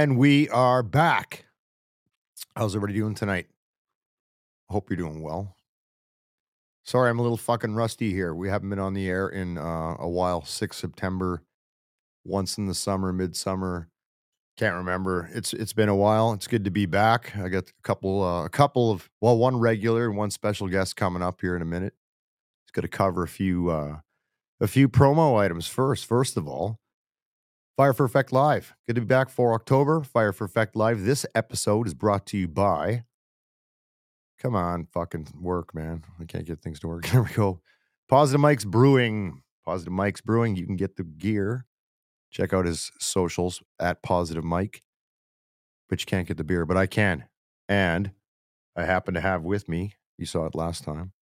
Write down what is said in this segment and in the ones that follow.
And we are back. How's everybody doing tonight? Hope you're doing well. Sorry, I'm a little fucking rusty here. We haven't been on the air in uh, a while. 6 September, once in the summer, midsummer. Can't remember. It's it's been a while. It's good to be back. I got a couple uh, a couple of well, one regular and one special guest coming up here in a minute. It's going to cover a few uh, a few promo items first. First of all, Fire for Effect Live. Good to be back for October. Fire for Effect Live. This episode is brought to you by. Come on, fucking work, man. I can't get things to work. There we go. Positive Mike's Brewing. Positive Mike's Brewing. You can get the gear. Check out his socials at Positive Mike. But you can't get the beer, but I can. And I happen to have with me, you saw it last time,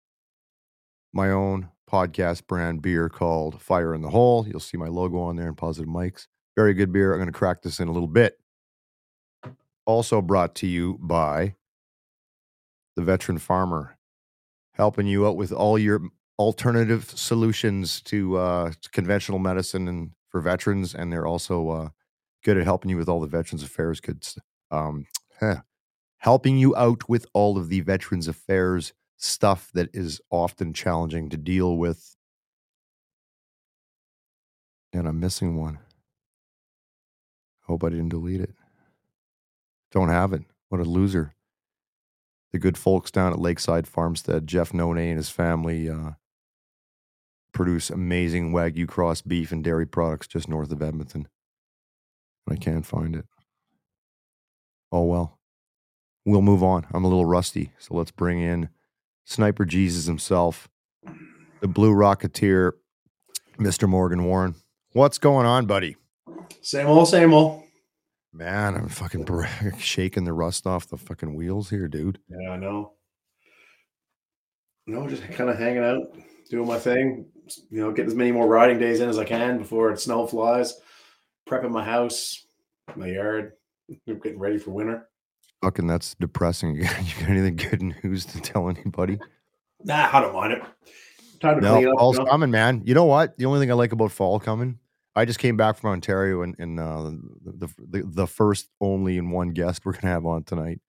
my own podcast brand beer called Fire in the Hole. You'll see my logo on there and Positive Mike's. Very good beer. I'm going to crack this in a little bit. Also brought to you by the Veteran Farmer, helping you out with all your alternative solutions to, uh, conventional medicine and for veterans. And they're also uh, good at helping you with all the Veterans Affairs goods. Um, huh. helping you out with all of the Veterans Affairs stuff that is often challenging to deal with. And I'm missing one. Hope I didn't delete it. Don't have it. What a loser. The good folks down at Lakeside Farmstead, Jeff None and his family, uh, produce amazing Wagyu cross beef and dairy products just north of Edmonton. I can't find it. Oh well. We'll move on. I'm a little rusty, so let's bring in Sniper Jesus himself, the Blue Rocketeer, Mr. Morgan Warren. What's going on, buddy? Same old, same old. Man, I'm fucking shaking the rust off the fucking wheels here, dude. Yeah, I know. No, just kind of hanging out, doing my thing. You know, getting as many more riding days in as I can before it snow flies. Prepping my house, my yard, getting ready for winter. Fucking, that's depressing. You got anything good news to tell anybody? Nah, I don't mind it. Time to No, clean up. fall's you know? coming, man. You know what? The only thing I like about fall coming, I just came back from Ontario, and, and uh, the, the the first, only, and one guest we're gonna have on tonight.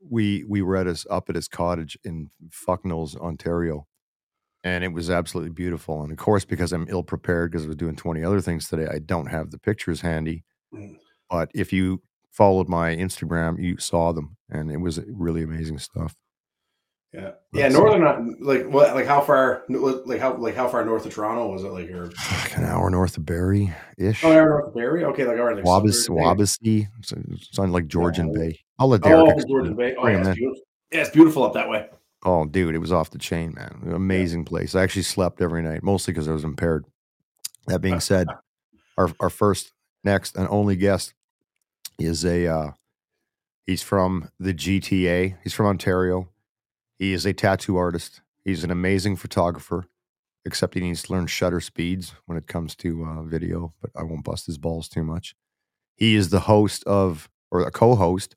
We we were at his up at his cottage in Fucknells, Ontario, and it was absolutely beautiful. And of course, because I'm ill prepared because I was doing 20 other things today, I don't have the pictures handy. Mm. But if you followed my Instagram, you saw them, and it was really amazing stuff. Yeah, yeah. Northern, like what? Like how far? Like how? Like how far north of Toronto was it? Like your Like an hour north of Barrie ish. oh, you're north of Barrie. Okay, like all right, like Wabas, Sudbury. Wabasee, so- sounded like Georgian Yeah. Bay. I'll let Derek Oh, explain. Georgian Bay. Oh, Bring yeah, it's beautiful. Yeah, it's beautiful up that way. Oh, dude, it was off the chain, man. Amazing place. I actually slept every night, mostly because I was impaired. That being said, our our first, next, and only guest is a. Uh, he's from the GTA. He's from Ontario. He is a tattoo artist. He's an amazing photographer, except he needs to learn shutter speeds when it comes to uh, video. But I won't bust his balls too much. He is the host of, or a co-host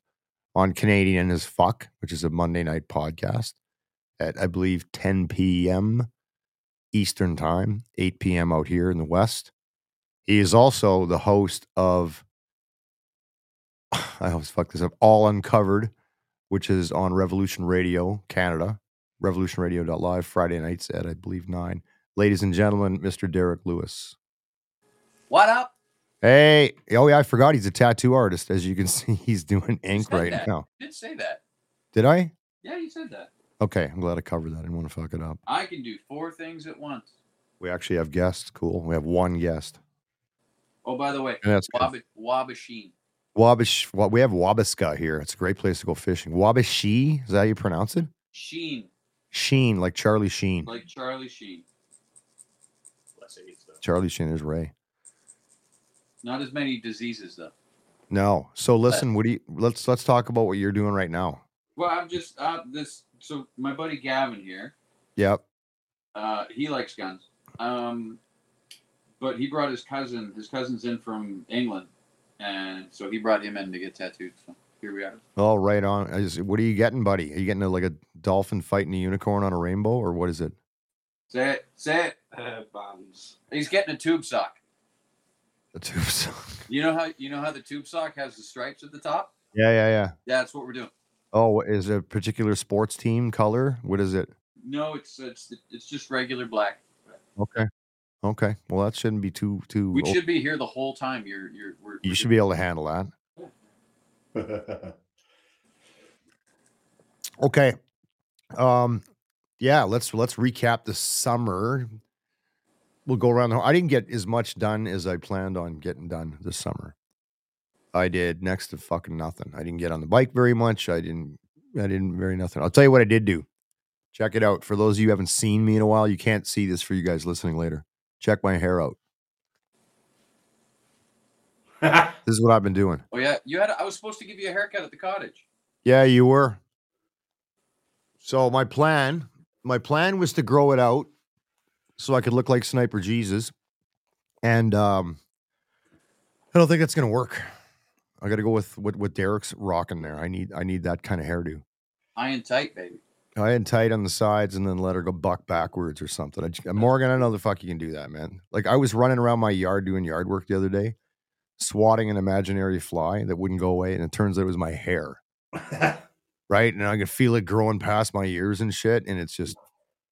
on Canadian as Fuck, which is a Monday night podcast at I believe 10 p.m. Eastern Time, 8 p.m. out here in the West. He is also the host of I always fuck this up, All Uncovered, which is on Revolution Radio Canada, revolutionradio.live, Friday nights at I believe nine. Ladies and gentlemen, Mr. Derek Lewis. What up? Hey, oh yeah, I forgot he's a tattoo artist. As you can see, he's doing ink right that. now. You did say that. Did I? Yeah, you said that. Okay, I'm glad I covered that. I didn't want to fuck it up. I can do four things at once. We actually have guests. Cool. We have one guest. Oh, by the way, And that's. Wab-. Wabash. Well, we have Wabaska here. It's a great place to go fishing. Wabashi. Is that how you pronounce it? Sheen, Sheen, like Charlie Sheen. like Charlie Sheen. Charlie Sheen. There's Ray. Not as many diseases though. No. So listen, what do you? Let's let's talk about what you're doing right now. Well, I'm just uh, this. So my buddy Gavin here, Yep. uh, he likes guns. Um, but he brought his cousin. His cousin's in from England, and so he brought him in to get tattooed. So here we are. Oh, right on. Is, what are you getting, buddy? Are you getting a, like a dolphin fighting a unicorn on a rainbow, or what is it? Say it. Say it. Uh, bombs. He's getting a tube sock. A tube sock. You know how you know how the tube sock has the stripes at the top? Yeah, yeah, yeah. That's what we're doing. Oh, is it a particular sports team color? What is it? No, it's it's it's just regular black. Okay. Okay. Well, that shouldn't be too too. We should be here the whole time. You're you're we're, you we're should be able to handle that. Okay. Um yeah, let's let's recap the summer. We'll go around the I didn't get as much done as I planned on getting done this summer. I did next to fucking nothing. I didn't get on the bike very much. I didn't I didn't very nothing. I'll tell you what I did do. Check it out. For those of you who haven't seen me in a while, you can't see this for you guys listening later. Check my hair out. This is what I've been doing. Oh yeah, you had. I was supposed to give you a haircut at the cottage. Yeah, you were. So my plan, my plan was to grow it out so I could look like Sniper Jesus. And um I don't think that's gonna work. I gotta go with what, what Derek's rocking there. I need I need that kind of hairdo. Iron tight, baby. I had tight on the sides and then let her go buck backwards or something. I just, Morgan, I know the fuck you can do that, man. Like I was running around my yard doing yard work the other day, swatting an imaginary fly that wouldn't go away, and it turns out it was my hair. right? And I could feel it growing past my ears and shit, and it's just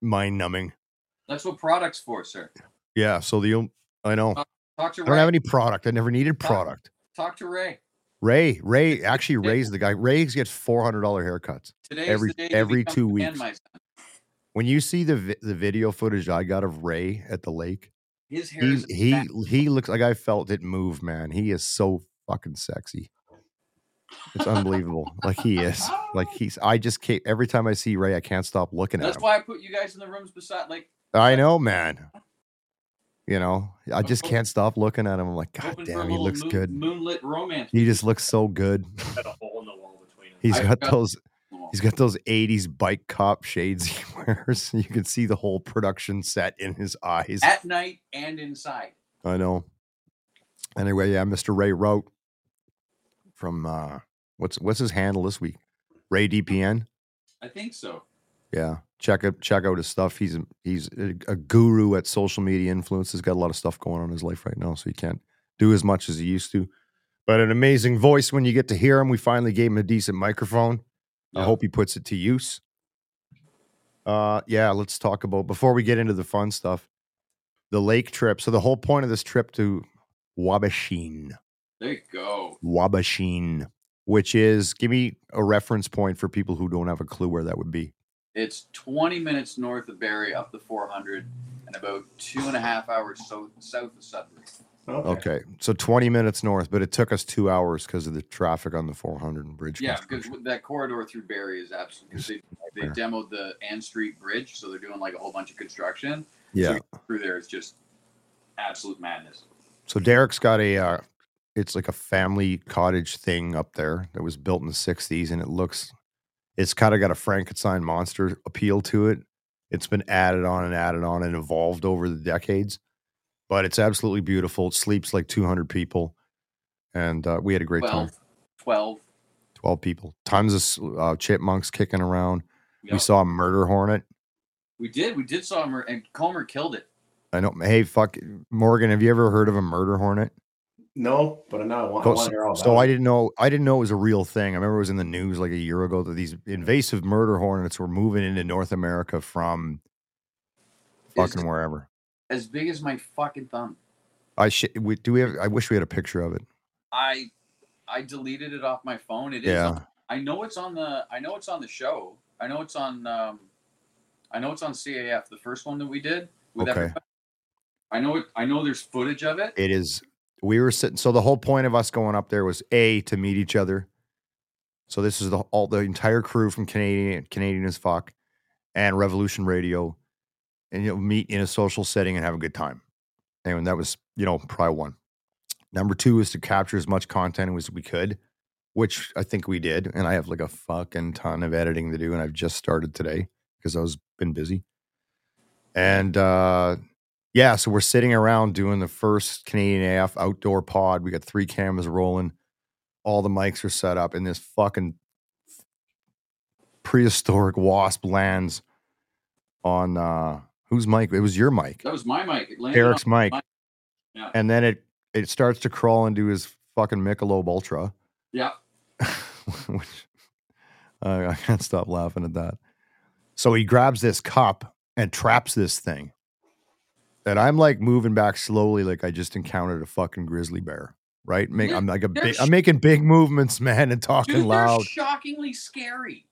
mind numbing. That's what products for, sir. Yeah. So the I know I Talk to I don't Ray. have any product. I never needed Talk- product. Talk to Ray. Ray, Ray, actually, Ray's the guy. Ray gets four hundred dollar haircuts. Today's Every- the day you every two man, weeks. When you see the vi- the video footage I got of Ray at the lake, His hair he is he fat. he looks like I felt it move. Man, he is so fucking sexy. It's unbelievable. like he is. Like he's. I just can't. Every time I see Ray, I can't stop looking at That's why I put you guys in the rooms beside. Like I know, man. You know, I just can't stop looking at him. I'm like, God hoping for a damn, he looks moon- good. Moonlit romance. He just looks so good. Got a hole in the wall between us. He's got got- those. He's got those '80s bike cop shades he wears. You can see the whole production set in his eyes. At night and inside. I know. Anyway, yeah, Mr. Ray Rout from uh what's what's his handle this week? Ray DPN. I think so. Yeah, check out check out his stuff. He's a, he's a, guru at social media influence. He's got a lot of stuff going on in his life right now, so he can't do as much as he used to. But an amazing voice when you get to hear him. We finally gave him a decent microphone. I hope he puts it to use. Uh, yeah, let's talk about before we get into the fun stuff. The lake trip. So the whole point of this trip to Waubaushene. There you go. Waubaushene, which is give me a reference point for people who don't have a clue where that would be. It's 20 minutes north of Barrie, up the 400, and about two and a half hours south, south of Sudbury. Okay, so 20 minutes north, but it took us two hours because of the traffic on the 400 and bridge. Yeah, because that corridor through Barrie is absolutely. They, they demoed the Anne Street Bridge, so they're doing like a whole bunch of construction. yeah. Through there, it's just absolute madness. So Derek's got a, uh, it's like a family cottage thing up there that was built in the 60s, and it looks, it's kind of got a Frankenstein monster appeal to it. It's been added on and added on and evolved over the decades, but it's absolutely beautiful. It sleeps like 200 people, and uh, we had a great 12, time. 12. 12 people, tons of uh, chipmunks kicking around. We saw a murder hornet. We did. We did saw him, and Comer killed it. I know. Hey, fuck, Morgan. Have you ever heard of a murder hornet? No, but now I want, I So, want to hear all about so it. I didn't know. I didn't know it was a real thing. I remember it was in the news like a year ago that these invasive murder hornets were moving into North America from fucking Is- wherever. As big as my fucking thumb. I sh- we, do we have? I wish we had a picture of it. I I deleted it off my phone. It is. Yeah. on- I know it's on the. I know it's on the show. I know it's on. Um, I know it's on CAF, the first one that we did. With Okay. everybody. I know it. I know there's footage of it. It is. We were sitting. So the whole point of us going up there was a to meet each other. So this is the all the entire crew from Canadian Canadian as fuck and Revolution Radio, and you know meet in a social setting and have a good time. And that was you know probably one. Number two is to capture as much content as we could, which I think we did. And I have like a fucking ton of editing to do, and I've just started today because I was been busy. And uh yeah, so we're sitting around doing the first Canadian AF outdoor pod. We got three cameras rolling. All the mics are set up, and this fucking prehistoric wasp lands on uh whose mic? It was your mic. That was my mic. It landed Eric's my mic. Yeah. And then it it starts to crawl into his fucking Michelob Ultra. Yeah. which I I can't stop laughing at that. So he grabs this cup and traps this thing. And I'm like moving back slowly, like I just encountered a fucking grizzly bear. Right? Make, I'm like a big, sh- I'm making big movements, man, and talking Dude, loud. shockingly scary.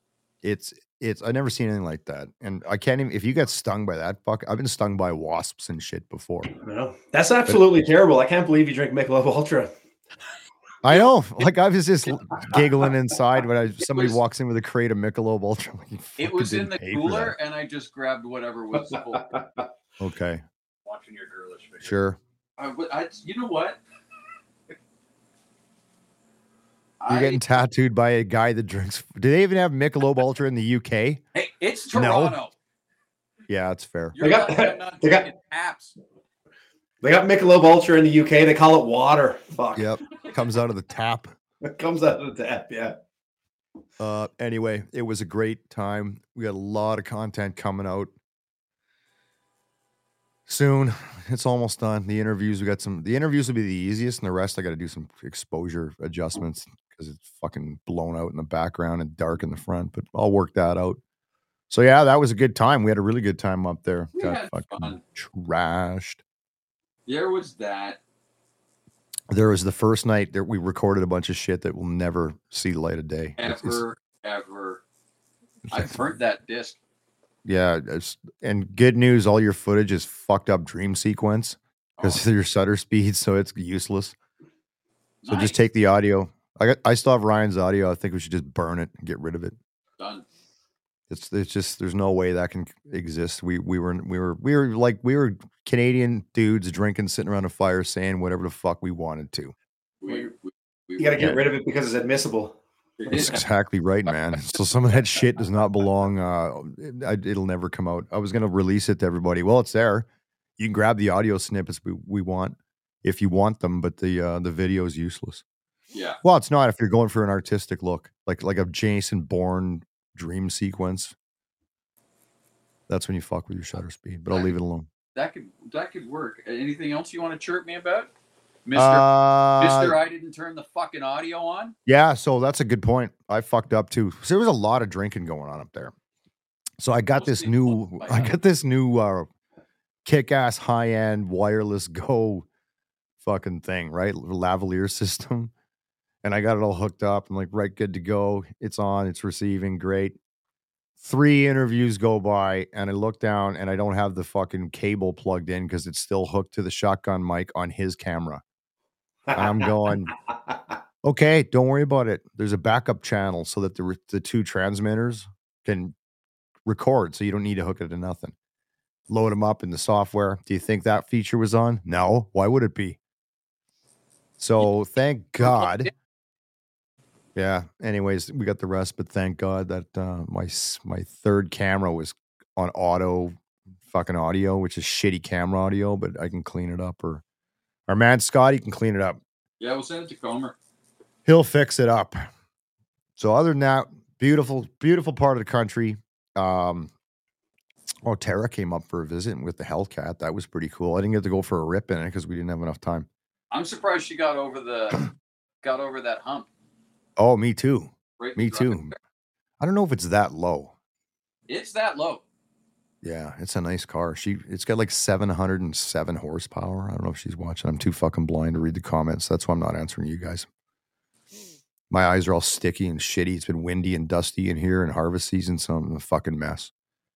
it's it's I've never seen anything like that. And I can't even if you get stung by that fuck I've been stung by wasps and shit before. No, that's absolutely terrible. I can't believe you drink Michelob Ultra. I know. Like I was just giggling inside when I somebody was- walks in with a crate of Michelob Ultra. Like, It was in the cooler, and I just grabbed whatever was full. that." Okay, Watching your girlish video. sure. I, w- I- you know what? You're I- getting tattooed by a guy that drinks. Do they even have Michelob Ultra in the UK? Hey, it's No. Toronto. Yeah, that's fair. You're got- lucky I'm not they got- drinking taps. They got Michelob Ultra in the UK. They call it water. Fuck. Yep, comes out of the tap. It comes out of the tap. Yeah. Uh, anyway, it was a great time. We got a lot of content coming out soon. It's almost done. The interviews, we got some. The interviews will be the easiest, and the rest I got to do some exposure adjustments because it's fucking blown out in the background and dark in the front. But I'll work that out. So yeah, that was a good time. We had a really good time up there. We got fucking fun. trashed. There was that. There was the first night that we recorded a bunch of shit that will never see the light of day. It's- it's- Ever, ever. I burnt that disc. Yeah, it's, and good news, all your footage is fucked up dream sequence because Oh, your shutter speed, so it's useless. So nice. just take the audio. I got, I still have Ryan's audio. I think we should just burn it and get rid of it. done. It's it's just there's no way that can exist. We we were we were we were like we were Canadian dudes drinking, sitting around a fire, saying whatever the fuck we wanted to. We, we, we You got to get Yeah. rid of it because it's admissible. That's exactly right, man. So some of that shit does not belong. Uh, it, it'll never come out. I was gonna release it to everybody. Well, it's there. You can grab the audio snippets we, we want if you want them, but the uh, the video is useless. yeah. Well, it's not if you're going for an artistic look, like like a Jason Bourne dream sequence. That's when you fuck with your shutter speed. But I'll leave it alone. That could that could work. Anything else you want to chirp me about, Mister? Uh, Mister, I didn't turn the fucking audio on. Yeah, so that's a good point. I fucked up too. So there was a lot of drinking going on up there. So I got We'll this new I got this new uh kick-ass high-end wireless go fucking thing, right? Lavalier system. And I got it all hooked up. I'm like, right, good to go. It's on, it's receiving, great. Three interviews go by, and I look down and I don't have the fucking cable plugged in because it's still hooked to the shotgun mic on his camera. I'm going, okay, don't worry about it. There's a backup channel so that the re- the two transmitters can record, so you don't need to hook it to nothing. Load them up in the software. Do you think that feature was on? No. Why would it be? So thank God. Yeah. Anyways, we got the rest, but thank God that uh, my my third camera was on auto fucking audio, which is shitty camera audio, but I can clean it up. Or our man Scotty can clean it up Yeah, we'll send it to Comer. he'll fix it up. So other than that, beautiful, beautiful part of the country. Um, oh, Tara came up for a visit with the Hellcat. That was pretty cool. I didn't get to go for a rip in it because we didn't have enough time. I'm surprised she got over the got over that hump. Oh, me too. Right Me too. I don't know if it's that low. It's that low. Yeah, it's a nice car. She it's got like 707 horsepower. I don't know if she's watching. I'm too fucking blind to read the comments. That's why I'm not answering you guys. My eyes are all sticky and shitty. It's been windy and dusty in here and harvest season, so I'm a fucking mess.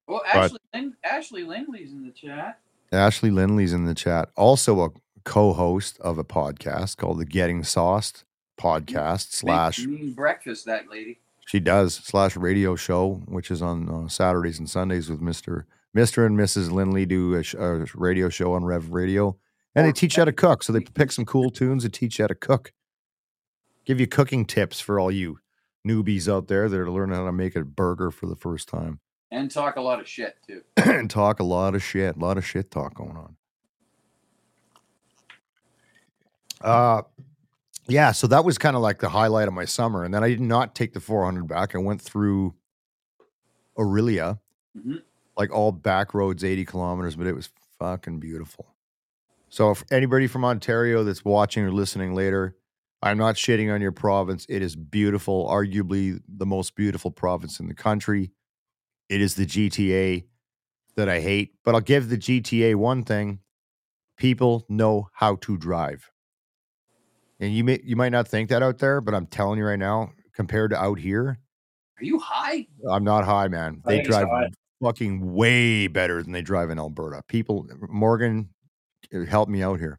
Well, But- Ashley Ling- Ashley Langley's in the chat. Ashley Lindley's in the chat. Also a co-host of a podcast called the Getting Sauced podcast slash mean breakfast. That lady. she does slash radio show, which is on uh, Saturdays and Sundays with Mister Mister and Mrs. Lindley do a, sh- a radio show on Rev Radio, and they teach you how to cook. So they pick some cool tunes and teach you how to cook. Give you cooking tips for all you newbies out there that are learning how to make a burger for the first time And talk a lot of shit too. and talk a lot of shit, a lot of shit talk going on. Uh yeah, so that was kind of like the highlight of my summer. And then I did not take the 400 back. I went through Orillia, Mhm. Like all back roads, 80 kilometers, but it was fucking beautiful. So, if anybody from Ontario that's watching or listening later, I'm not shitting on your province. It is beautiful, arguably the most beautiful province in the country. It is the GTA that I hate, but I'll give the GTA one thing people know how to drive. And you may you might not think that out there, but I'm telling you right now, compared to out here, Are you high? I'm not high, man. They drive. Fucking way better than they drive in Alberta. People, Morgan, uh, help me out here.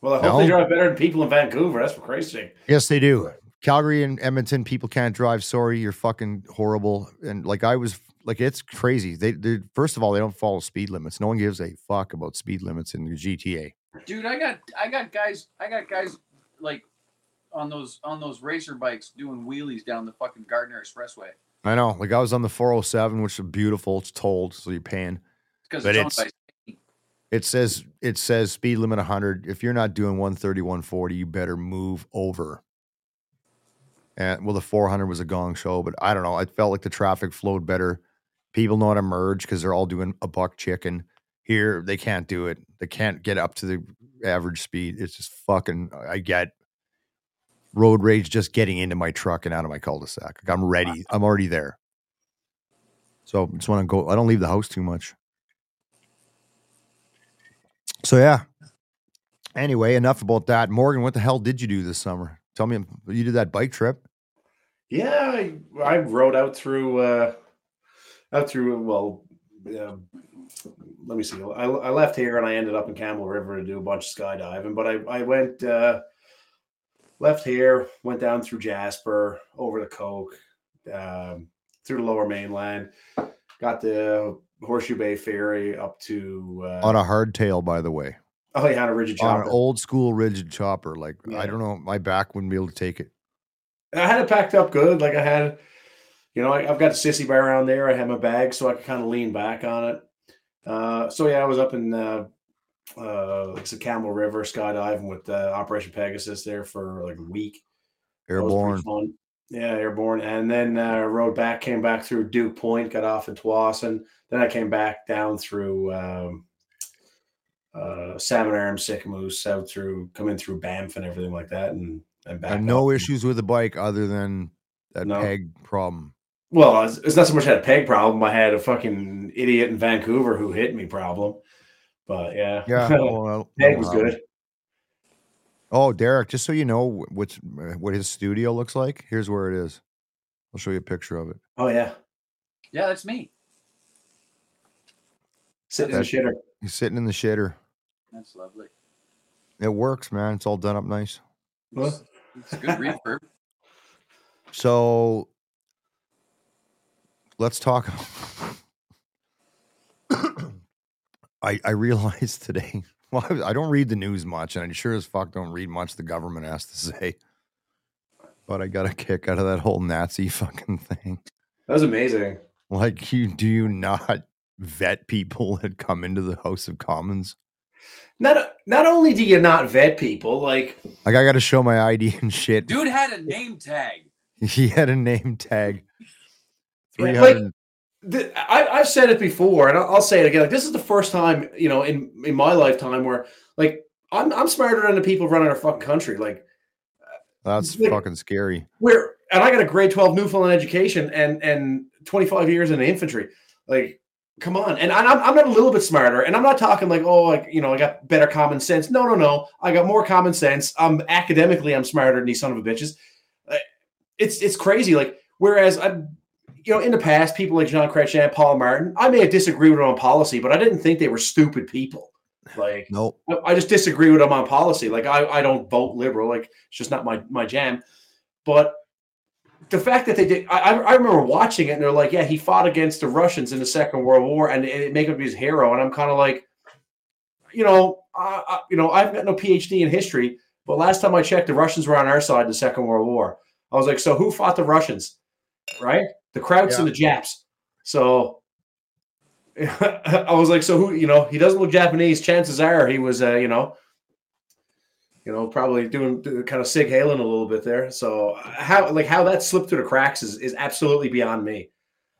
Well, I hope they drive better than people in Vancouver. That's for Christ's sake. Yes, they do. Calgary and Edmonton, people can't drive. Sorry, you're fucking horrible. And like I was, like it's crazy. They, they first of all, they don't follow speed limits. No one gives a fuck about speed limits in the GTA. Dude, I got I got guys I got guys like on those on those racer bikes doing wheelies down the fucking Gardiner Expressway. I know. Like I was on the 407, which is beautiful. It's tolled, so you're paying. Because But it's, it's- It says it says speed limit 100. If you're not doing 130, 140, you better move over. And well, the 400 was a gong show, but I don't know. I felt like the traffic flowed better. People know how to merge because they're all doing a buck chicken. Here, they can't do it. They can't get up to the average speed. It's just fucking. I get road rage just getting into my truck and out of my cul-de-sac. Like I'm ready. I'm already there. So just want to go. I don't leave the house too much. So yeah. Anyway, enough about that. Morgan, what the hell did you do this summer? Tell me, you did that bike trip. Yeah, I, I rode out through uh out through well um, let me see. I, I left here and I ended up in Campbell River to do a bunch of skydiving, but I I went uh left here, went down through Jasper, over the Coq, um, through the lower mainland, got the Horseshoe Bay ferry up to uh, On a hardtail, by the way. oh yeah, on a rigid On chopper. an old school rigid chopper. Like Yeah. I don't know, my back wouldn't be able to take it. I had it packed up good. Like I had, you know, I, I've got a sissy bar around there. I had my bag, so I could kind of lean back on it. Uh, so yeah, I was up in uh, uh, like the Campbell River skydiving with uh, Operation Pegasus there for like a week. Airborne. Yeah, airborne, and then uh, rode back, came back through Duke Point, got off in Tsawwassen. Then I came back down through um, uh, Salmon Arm, Sicamous, out through coming through Banff and everything like that, and and back. And no issues with the bike other than that No. peg problem. Well, it's, it's not so much I had a peg problem. I had a fucking idiot in Vancouver who hit me problem. But yeah, Yeah. well, peg no, was good. Oh, Derek, just so you know wh- which uh, what his studio looks like, here's where it is. I'll show you a picture of it. Oh yeah, Yeah, that's me. sitting in the shitter. He's sitting in the shitter. That's lovely. It works, man. It's all done up nice. What? It's a good refurb. So let's talk. I I realized today. Well, I, I don't read the news much, and I sure as fuck don't read much the government has to say. But I got a kick out of that whole Nazi fucking thing. That was amazing. Like, you do you not vet people that come into the House of Commons? Not not only do you not vet people, like Like, I got to show my ID and shit. Dude had a name tag. He had a name tag. 300 like- th- I, I've said it before, and I'll, I'll say it again. Like this is the first time, you know, in in my lifetime where like I'm I'm smarter than the people running our fucking country. Like that's like- fucking scary. where and I got a grade 12 Newfoundland education and and 25 years in the infantry. Like, come on. And I'm I'm not a little bit smarter. And I'm not talking like, oh, like you know, I got better common sense. No, no, no. I got more common sense. I'm academically I'm smarter than these son of a bitches. It's it's crazy. Like, whereas I you know, in the past, people like Jean Chrétien, Paul Martin, I may have disagreed with them on policy, but I didn't think they were stupid people. Like, Nope. I, I just disagree with them on policy. Like I, I don't vote liberal. Like it's just not my my jam. But the fact that they did, I, I remember watching it, and they're like, yeah, he fought against the Russians in the Second World War, and it, it make him his hero. And I'm kind of like, you know, I, I, you know, I've got no PhD in history, but last time I checked, the Russians were on our side in the Second World War. I was like, so who fought the Russians? Right, the Krauts and the Japs. So I was like, so who? You know, he doesn't look Japanese. Chances are he was, uh, you know, you know, probably doing, kind of Sieg Heiling a little bit there. So how, like, how that slipped through the cracks is is absolutely beyond me.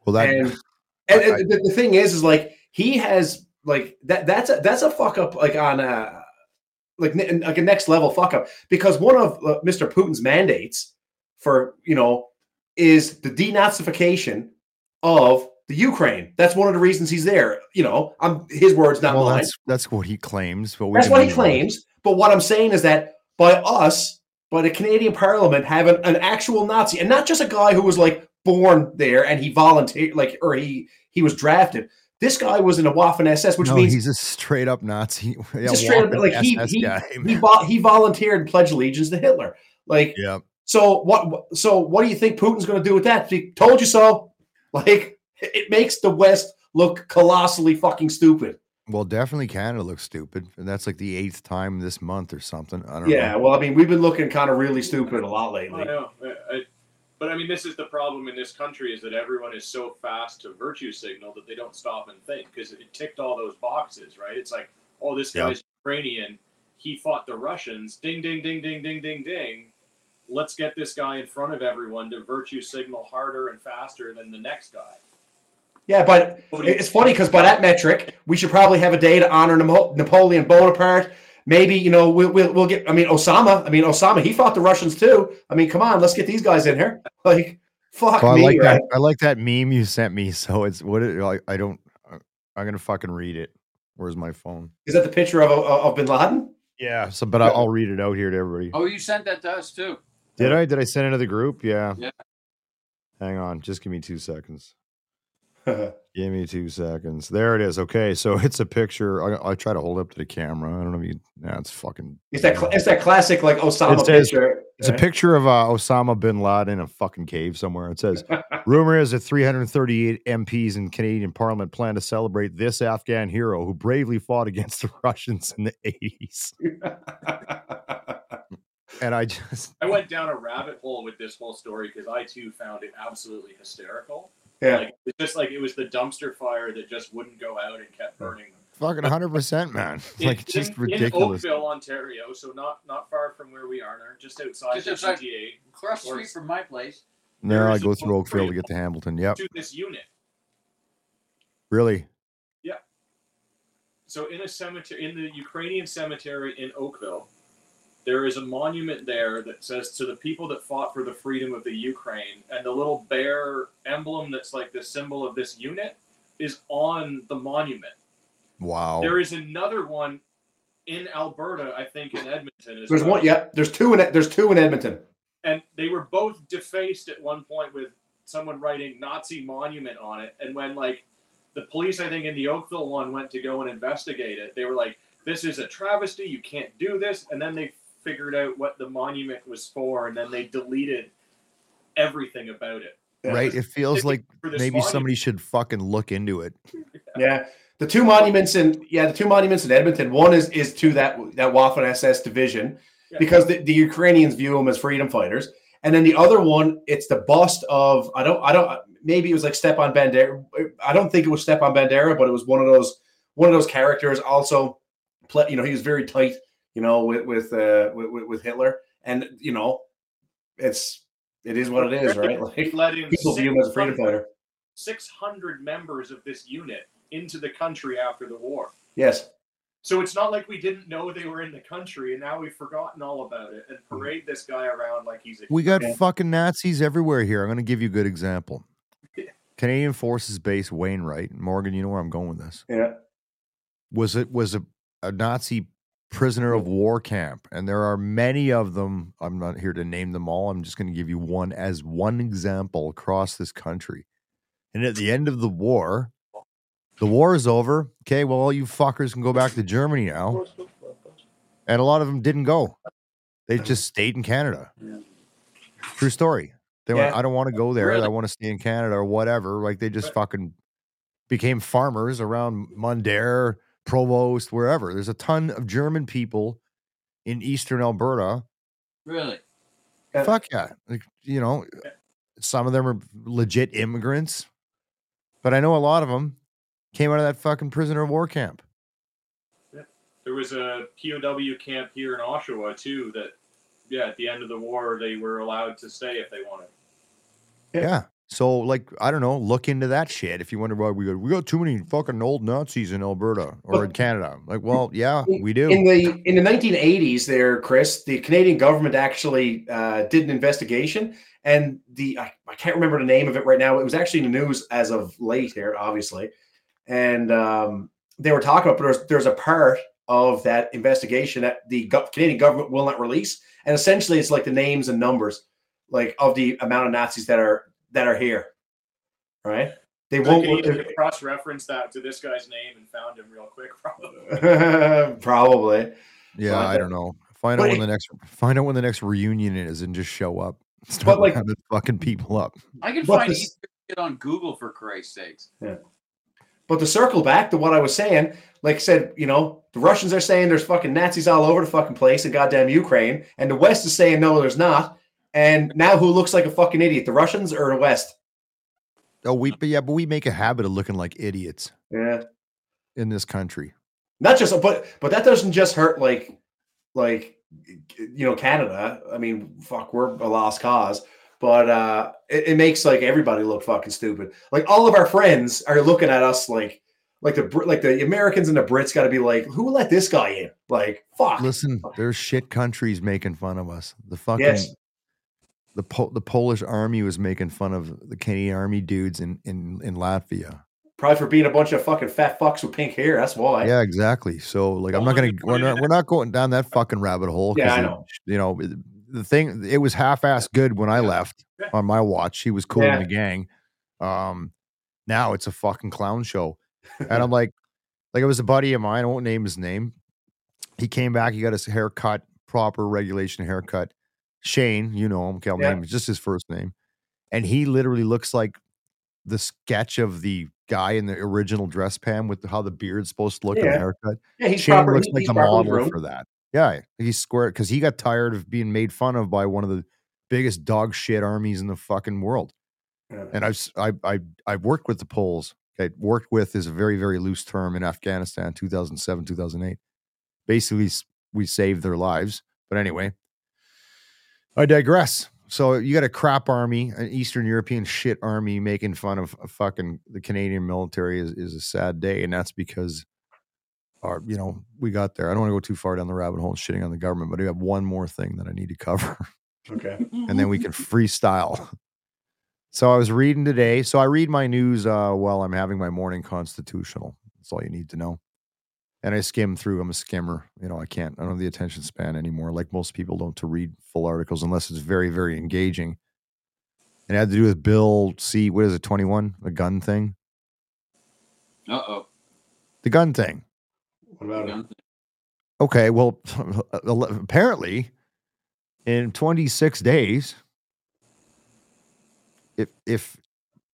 Well, that and and, I- and the, the thing is, is like he has like that that's a that's a fuck up like on a like like a next level fuck up because one of uh, Mr. Putin's mandates for you know is the denazification of the Ukraine. That's one of the reasons he's there. You know, I'm his words, not well, mine. that's that's what he claims. But That's what he claims. But what I'm saying is that by us, by the Canadian Parliament, having an actual Nazi, and not just a guy who was like born there and he volunteered, like, or he he was drafted. This guy was in a Waffen SS, which no, means he's a straight up Nazi. Yeah, straight up like he he, guy, he, he volunteered and pledged allegiance to Hitler. Like, yeah. So what? So what do you think Putin's going to do with that? He told you so. Like, it makes the West look colossally fucking stupid. Well, definitely Canada looks stupid, and that's like the eighth time this month or something. I don't Yeah. know. Well, I mean, we've been looking kind of really stupid a lot I lately. know. I, I, but I mean, this is the problem in this country is that everyone is so fast to virtue signal that they don't stop and think because it ticked all those boxes, right? It's like, oh, this Yeah. guy's Ukrainian. He fought the Russians. Ding, ding, ding, ding, ding, ding, ding. Let's get this guy in front of everyone to virtue signal harder and faster than the next guy. Yeah, but it's funny because by that metric, we should probably have a day to honor Napoleon Bonaparte. Maybe you know we'll, we'll we'll get. I mean, Osama. I mean, Osama. He fought the Russians too. I mean, come on, let's get these guys in here. Like, fuck Well, I me, like right? that. I like that meme you sent me. So it's what it, I, I don't. uh, I'm gonna fucking read it. Where's my phone? Is that the picture of of, of Bin Laden? Yeah. So, but I, I'll read it out here to everybody. Oh, you sent that to us too. Did I? Did I send it to the group? Yeah. Yeah. Hang on. Just give me two seconds. Give me two seconds. There it is. Okay, so it's a picture. I, I try to hold up to the camera. I don't know if you. That's fucking. it's that cl- it's that classic like Osama It says- picture. It's a picture of uh, Osama bin Laden in a fucking cave somewhere. It says, "Rumor is that 338 MPs in Canadian Parliament plan to celebrate this Afghan hero who bravely fought against the Russians in the 80s." And I just, I went down a rabbit hole with this whole story because I too found it absolutely hysterical. yeah. Like it's just like it was the dumpster fire that just wouldn't go out and kept burning fucking 100%, man. In- Like, it's just in, ridiculous. In Oakville, Ontario, so not not far from where we are, now, just outside Just the outside- GTA, Across the street from my place. No, there I go through Oakville to get to Hamilton. Yep. to this unit. Really? Yeah. So in a cemetery, in the Ukrainian cemetery in Oakville, there is a monument there that says to the people that fought for the freedom of the Ukraine, and the little bear emblem that's like the symbol of this unit is on the monument. Wow. There is another one in Alberta, I think, in Edmonton. As There's well. one. Yeah. There's two in there's two in Edmonton. and they were both defaced at one point with someone writing Nazi monument on it. And when like the police, I think in the Oakville one went to go and investigate it, they were like, "This is a travesty. You can't do this." And then they figured out what the monument was for, and then they deleted everything about it. right? It feels like maybe monument. somebody should fucking look into it. Yeah. The two monuments in yeah, the two monuments in Edmonton. One is is to that that Waffen SS division Yeah. because the, the Ukrainians view them as freedom fighters. And then the other one, it's the bust of I don't I don't maybe it was like Stepan Bandera. I don't think it was Stepan Bandera, but it was one of those one of those characters. Also, play, you know, he was very tight, you know, with with uh with, with- with Hitler, and you know, it's it is what it is, right? Like let in people view him as a freedom 600 fighter. 600 members of this unit into the country after the war. Yes. So it's not like we didn't know they were in the country and now we've forgotten all about it and parade this guy around like he's a We got Yeah. fucking Nazis everywhere here. I'm going to give you a good example. Canadian Forces Base Wainwright, Morgan, you know where I'm going with this. Yeah. Was it was a, a Nazi prisoner of war camp, and there are many of them. I'm not here to name them all. I'm just going to give you one as one example across this country. And at the end of the war, the war is over. Okay, well, all you fuckers can go back to Germany now. And a lot of them didn't go. They uh-huh. just stayed in Canada. Yeah. True story. They went, I don't want to go there. Really? I want to stay in Canada or whatever. Like they just fucking became farmers around Mundare, Provost, wherever. There's a ton of German people in eastern Alberta. Really? Yeah. Fuck yeah. Like, you know, some of them are legit immigrants, but I know a lot of them came out of that fucking prisoner of war camp. There was a POW camp here in Oshawa too that yeah, at the end of the war they were allowed to stay if they wanted. Yeah. So, like, I don't know, look into that shit. If you wonder why we got we got too many fucking old Nazis in Alberta or in Canada. Like, well, yeah, we do. In the in the 1980s, there, Chris, the Canadian government actually uh, did an investigation, and the I, I can't remember the name of it right now. It was actually in the news as of late here, obviously, and um, they were talking about. But there's there's a part of that investigation that the go- Canadian government will not release, and essentially, it's like the names and numbers, like of the amount of Nazis that are that are here, right? They So won't. can cross reference that to this guy's name and found him real quick, probably. Probably. yeah, but- I don't know. Find out when it- the next find out when the next reunion is and just show up. Start But, like- rounding fucking people up. I can But find this- easier on Google for Christ's sakes. Yeah. But to circle back to what I was saying, like I said, you know, the Russians are saying there's fucking Nazis all over the fucking place in goddamn Ukraine, and the West is saying no, there's not. And now who looks like a fucking idiot, the Russians or the West? Oh, we but yeah, but we make a habit of looking like idiots Yeah, in this country. not just, but but that doesn't just hurt like like you know Canada. I mean, fuck, we're a lost cause. But uh, it, it makes like everybody look fucking stupid. Like all of our friends are looking at us like, like the like the Americans and the Brits got to be like, who let this guy in? Like, fuck. Listen, there's shit countries making fun of us. The fucking Yes. The po- the Polish army was making fun of the Canadian army dudes in in in Latvia. Probably for being a bunch of fucking fat fucks with pink hair. That's why. Yeah, exactly. So like, I'm not gonna we're not, we're not going down that fucking rabbit hole. Yeah, I it- know. You know, the thing it was half ass good when I left on my watch. He was cool Yeah. in the gang. Um, now it's a fucking clown show, and I'm like, like it was a buddy of mine. I won't name his name. He came back. He got his haircut, proper regulation haircut. Shane, you know him. I'll Yeah. name just his first name, and he literally looks like the sketch of the guy in the original dress pan with how the beard's supposed to look and Yeah. the haircut. Yeah, he's Shane proper. looks he- like a model groomed. for that. Yeah, he's square because he got tired of being made fun of by one of the biggest dog shit armies in the fucking world. Yeah. And I've I I I've worked with the Poles. Okay, worked with is a very very loose term in Afghanistan, 2007, 2008. Basically, we saved their lives. But anyway, I digress. So you got a crap army, an Eastern European shit army making fun of fucking the Canadian military is, is a sad day, and that's because our, you know, we got there. I don't want to go too far down the rabbit hole and shitting on the government, but I have one more thing that I need to cover Okay. and then we can freestyle. So I was reading today. So I read my news uh, while I'm having my morning constitutional. That's all you need to know. And I skim through. I'm a skimmer. You know, I can't. I don't have the attention span anymore, like most people don't, to read full articles unless it's very, very engaging. And it had to do with Bill C. What is it? 21, A gun thing. Uh oh. The gun thing. What about it? Okay, well, apparently, in 26 days, if if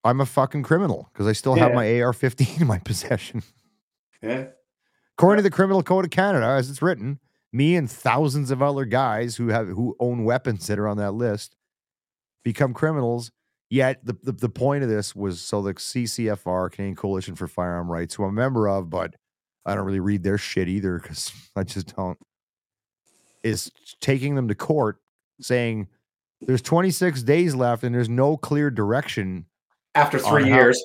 I'm a fucking criminal because I still have my AR-15 in my possession, Yeah. According to the Criminal Code of Canada, as it's written, me and thousands of other guys who have who own weapons that are on that list become criminals. Yet the, the the point of this was so the CCFR, Canadian Coalition for Firearm Rights, who I'm a member of, but I don't really read their shit either because I just don't. Is taking them to court saying there's 26 days left and there's no clear direction, After three On how- years.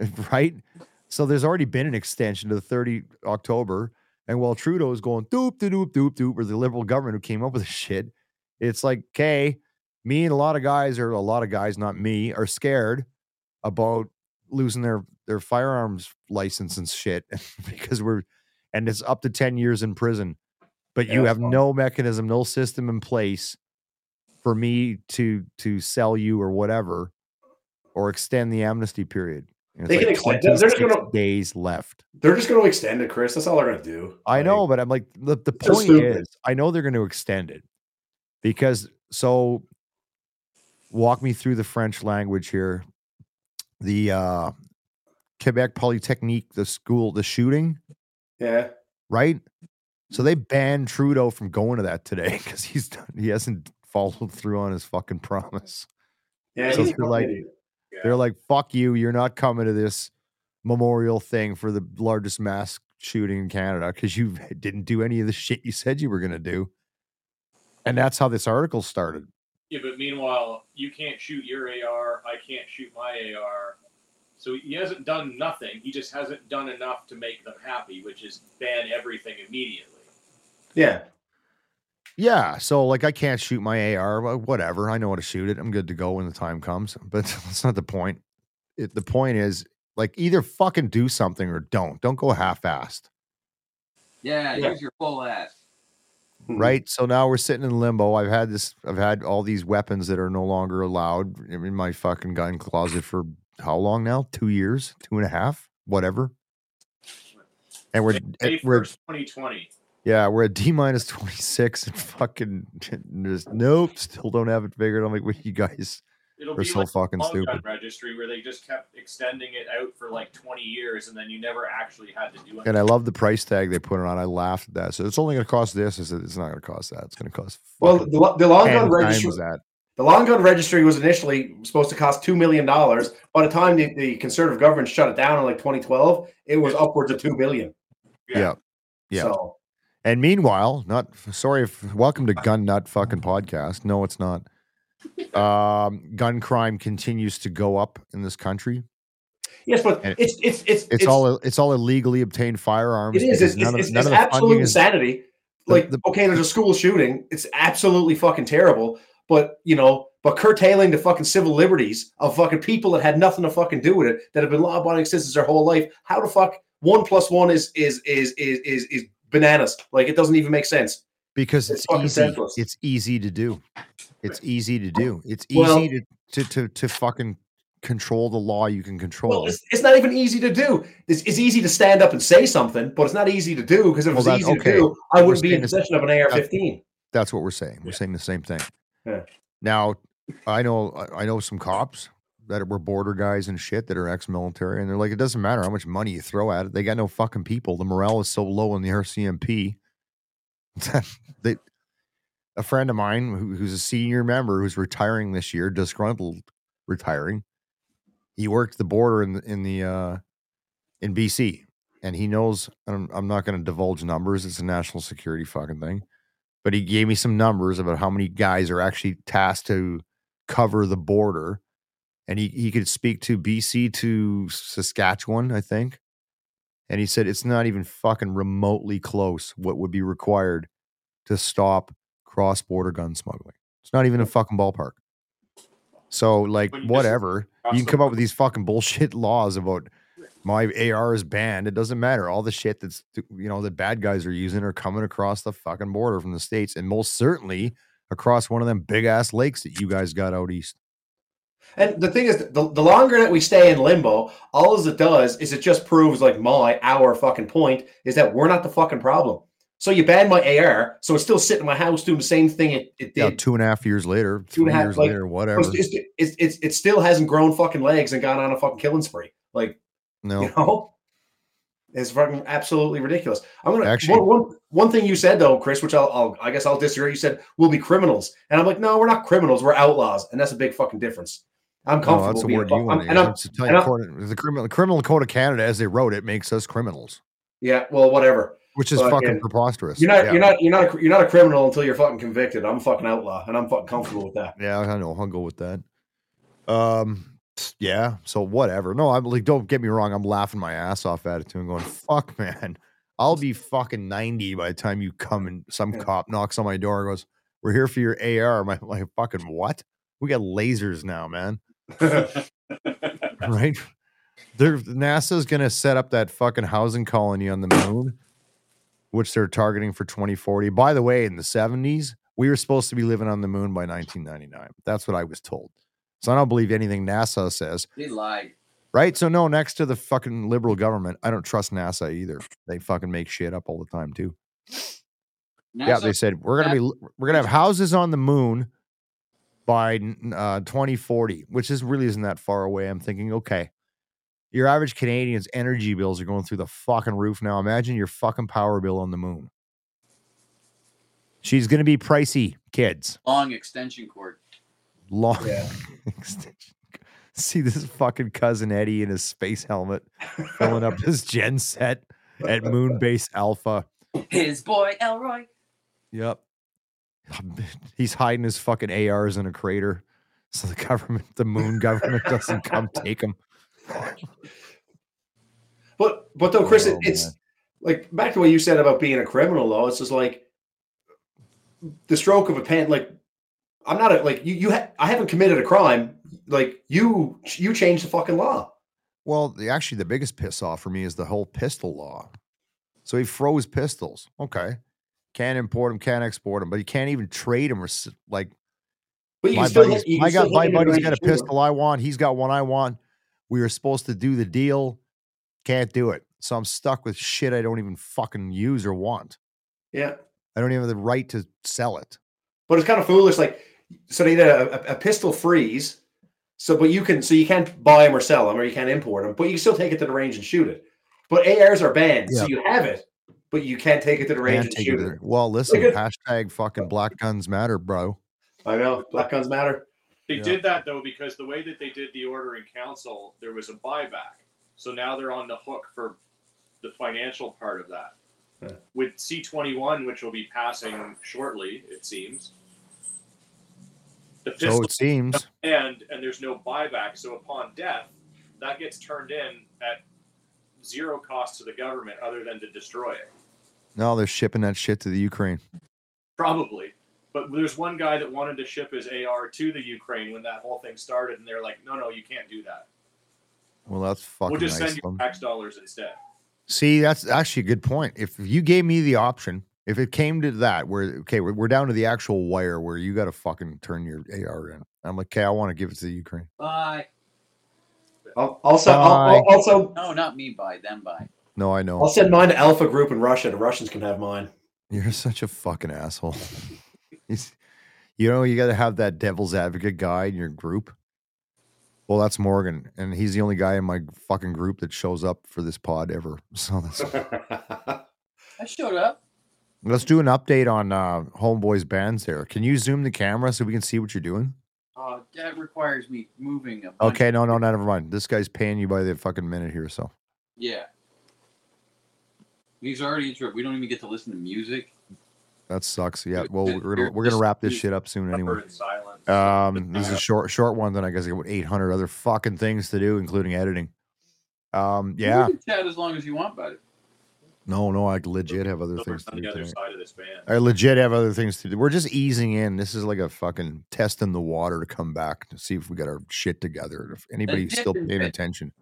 right? So there's already been an extension to the 30 October. And while Trudeau is going doop doop doop doop or the liberal government who came up with this shit, it's like, okay, me and a lot of guys, or a lot of guys, not me, are scared about losing their their firearms license and shit because we're and it's up to 10 years in prison. But Yeah, you have no mechanism, no system in place for me to to sell you or whatever or extend the amnesty period. They can like extend- they're just gonna- days left. They're just going to extend it, Chris. That's all they're going to do. I Like, know, but I'm like the, the point is I know they're going to extend it because so walk me through the French language here. The uh Quebec Polytechnique, the school, the shooting, Yeah. right? So they banned Trudeau from going to that today because he's done, he hasn't followed through on his fucking promise. Yeah. So he's they're like- idiot. They're like, fuck you, you're not coming to this memorial thing for the largest mass shooting in Canada because you didn't do any of the shit you said you were going to do. And that's how this article started. Yeah, but meanwhile, you can't shoot your AR. I can't shoot my AR. So he hasn't done nothing. He just hasn't done enough to make them happy, which is ban everything immediately. Yeah. Yeah, so like I can't shoot my AR, but whatever. I know how to shoot it. I'm good to go when the time comes. But that's not the point. It, the point is like either fucking do something or don't. Don't go half-assed, Yeah, Yeah. use your full ass. Hmm. right? So now we're sitting in limbo. I've had this. I've had all these weapons that are no longer allowed in my fucking gun closet for how long now? Two years, two and a half, whatever. And we're May we're 2020. Yeah, we're at D minus 26 and fucking just nope, still don't have it figured. I'm like, what you guys It'll are be so like fucking long gun stupid. registry where they just kept extending it out for like 20 years and then you never actually had to do anything. And I love the price tag they put it on. I laughed at that. So it's only going to cost this. I said, it's not going to cost that. It's going to cost Well, the, the long 10 gun registry, that. the long gun registry was initially supposed to cost two million dollars. By the time the, the conservative government shut it down in like 2012, it was upwards of two billion. Yeah. Yeah. So And meanwhile, not sorry if welcome to Gun Nut fucking podcast. No, it's not. Um, gun crime continues to go up in this country. yes, but And it's it's it's It's, all it's all illegally obtained firearms. It is. It's, none of- it's, none it's of the absolute is- insanity. the- Like, the- okay, there's a school shooting. It's absolutely fucking terrible. But you know, but curtailing the fucking civil liberties of fucking people that had nothing to fucking do with it, that have been law-abiding citizens their whole life. How the fuck one plus one is is is is is, is bananas? Like it doesn't even make sense. because It's it's, easy. senseless. It's easy to do. It's easy to do. It's Well- easy to, to to to fucking control the law you can control. Well, it's, it's not even easy to do. It's, it's easy to stand up and say something, but it's not easy to do because if Well, it's that's easy okay. to do, I We're wouldn't be in possession of an AR-15. That's what we're saying. We're Yeah. saying the same thing. Yeah. Now, I know I know some cops that were border guys and shit that are ex-military, and they're like, it doesn't matter how much money you throw at it. They got no fucking people. The morale is so low in the RCMP. that they, a friend of mine who, who's a senior member who's retiring this year, disgruntled retiring. He worked the border in in the uh, in BC, and he knows. I'm, I'm not going to divulge numbers. It's a national security fucking thing but he gave me some numbers about how many guys are actually tasked to cover the border. And he, he could speak to BC to Saskatchewan, I think. And he said it's not even fucking remotely close what would be required to stop cross border gun smuggling. It's not even a fucking ballpark. So, like, you whatever. You can come up with these fucking bullshit laws about my AR is banned. It doesn't matter. All the shit that's you know that bad guys are using are coming across the fucking border from the states, and most certainly across one of them big ass lakes that you guys got out east. And the thing is, the, the longer that we stay in limbo, all it does is it just proves like my our fucking point is that we're not the fucking problem. So you ban my AR, so it's still sitting in my house doing the same thing it, it Yeah, did. two and a half years later, Two and a half, years like, later, whatever. It's, it's, it's, it still hasn't grown fucking legs and gone on a fucking killing spree. Like No, you know, it's fucking absolutely ridiculous. I'm gonna Actually- one, one, one thing you said though, Chris, which I'll, I'll I guess I'll disagree. You said we'll be criminals, and I'm like, no, we're not criminals. We're outlaws, and that's a big fucking difference. I'm no, comfortable. that's the word you want to use. It's and I'm- Italian code- The criminal, the criminal code of Canada, as they wrote it, makes us criminals, yeah, well, whatever. which is Fucking- fucking preposterous. You're not, yeah. you're not, you're not, a, you're not a criminal until you're fucking convicted. I'm a fucking outlaw, and I'm fucking comfortable with that. Yeah, I know. I'll go with that. Um, yeah. So whatever. No, I'm like, don't get me wrong. I'm laughing my ass off at it too, and going, "Fuck, man, I'll be fucking ninety by the time you come and some Yeah. cop knocks on my door and goes, "We're here for your AR." My like, fucking what? We got lasers now, man. right? They're NASA's gonna set up that fucking housing colony on the moon, which they're targeting for 2040. By the way, in the 70s, we were supposed to be living on the moon by 1999. That's what I was told. So I don't believe anything NASA says, They lied. right? So no, next to the fucking liberal government, I don't trust NASA either. They fucking make shit up all the time too. yeah, they said we're gonna be we're gonna have houses on the moon by uh, 2040, which is really isn't that far away. I'm thinking, okay, your average Canadian's energy bills are going through the fucking roof now. Imagine your fucking power bill on the moon. She's gonna be pricey, kids. long extension cord. Long Yeah. extension. See this fucking cousin Eddie in his space helmet filling up his gen set at Moonbase Alpha. His boy Elroy. Yep. He's hiding his fucking ARs in a crater, so the government, the moon government, doesn't come take him. But but though, Chris, Oh, it's man. like back to what you said about being a criminal. Though it's just like the stroke of a pen. Like I'm not a, like you. You ha- I haven't committed a crime. Like you, you changed the fucking law. Well, the, actually, the biggest piss off for me is the whole pistol law. So he froze pistols. Okay, can't import them, can't export them, but you can't even trade them or like But my can still, buddy's, you can my, still got, my hit him in buddy's got a pistol I want. He's got one I want. We were supposed to do the deal. Can't do it. So I'm stuck with shit I don't even fucking use or want. Yeah, I don't even have the right to sell it. but it's kind of foolish. Like so, they did a, a, a pistol freeze. So, but you can so you can't buy them or sell them, or you can't import them, but you can still take it to the range and shoot it. But ARs are banned, so you have it, but you can't take it to the range and shoot it it. Well, listen, hashtag fucking black guns matter, bro. I know black guns matter. They Yeah. did that though because the way that they did the order in council, there was a buyback. So now they're on the hook for the financial part of that. Yeah. With C21, which will be passing shortly, it seems. The So it seems. and and there's no buyback. So upon death, that gets turned in at zero cost to the government other than to destroy it. No, they're shipping that shit to the Ukraine. Probably. But there's one guy that wanted to ship his AR to the Ukraine when that whole thing started, and they're like, no, no, you can't do that. Well, that's fucking we'll just nice send you you 'em. tax dollars instead. See, that's actually a good point. If you gave me the option, if it came to that, where okay, we're, we're down to the actual wire where you got to fucking turn your AR in. I'm like, okay, I want to give it to the Ukraine. Bye. I'll, also, I'll, I'll- also, No, not me. Bye. Them bye. No, I know I'll send mine to Alpha Group in Russia. The Russians can have mine. you're such a fucking asshole. He's- you know, you got to have that devil's advocate guy in your group. Well, that's Morgan, and he's the only guy in my fucking group that shows up for this pod ever. So that's I showed up. Let's do an update on uh, Homeboy's bands there. Can you zoom the camera so we can see what you're doing? Uh, that requires me moving a bunch. Okay, no, no, no, never mind. This guy's paying you by the fucking minute here, so Yeah. He's already interrupted. We don't even get to listen to music. that sucks. Yeah, well, we're gonna we're gonna wrap this shit up soon anyway. Um, this is a short short one. Then I guess I got 800 other fucking things to do, including editing. Um, yeah, You can chat as long as you want, buddy. No, no, I legit have other things to on do. the other tonight. side of this band. I legit have other things to do. We're just easing in. This is like a fucking test in the water to come back to see if we got our shit together. If anybody's still paying attention.